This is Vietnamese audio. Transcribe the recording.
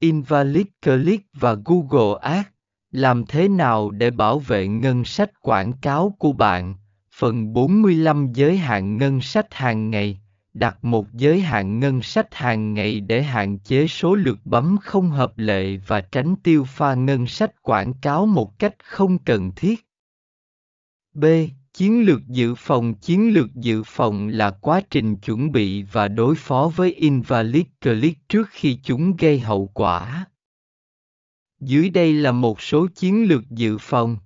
Invalid Click và Google Ads. Làm thế nào để bảo vệ ngân sách quảng cáo của bạn? Phần 45 Giới hạn ngân sách hàng ngày, Đặt một giới hạn ngân sách hàng ngày để hạn chế số lượt bấm không hợp lệ và tránh tiêu pha ngân sách quảng cáo một cách không cần thiết. B. Chiến lược dự phòng, Chiến lược dự phòng là quá trình chuẩn bị và đối phó với invalid click trước khi chúng gây hậu quả. Dưới đây là một số chiến lược dự phòng.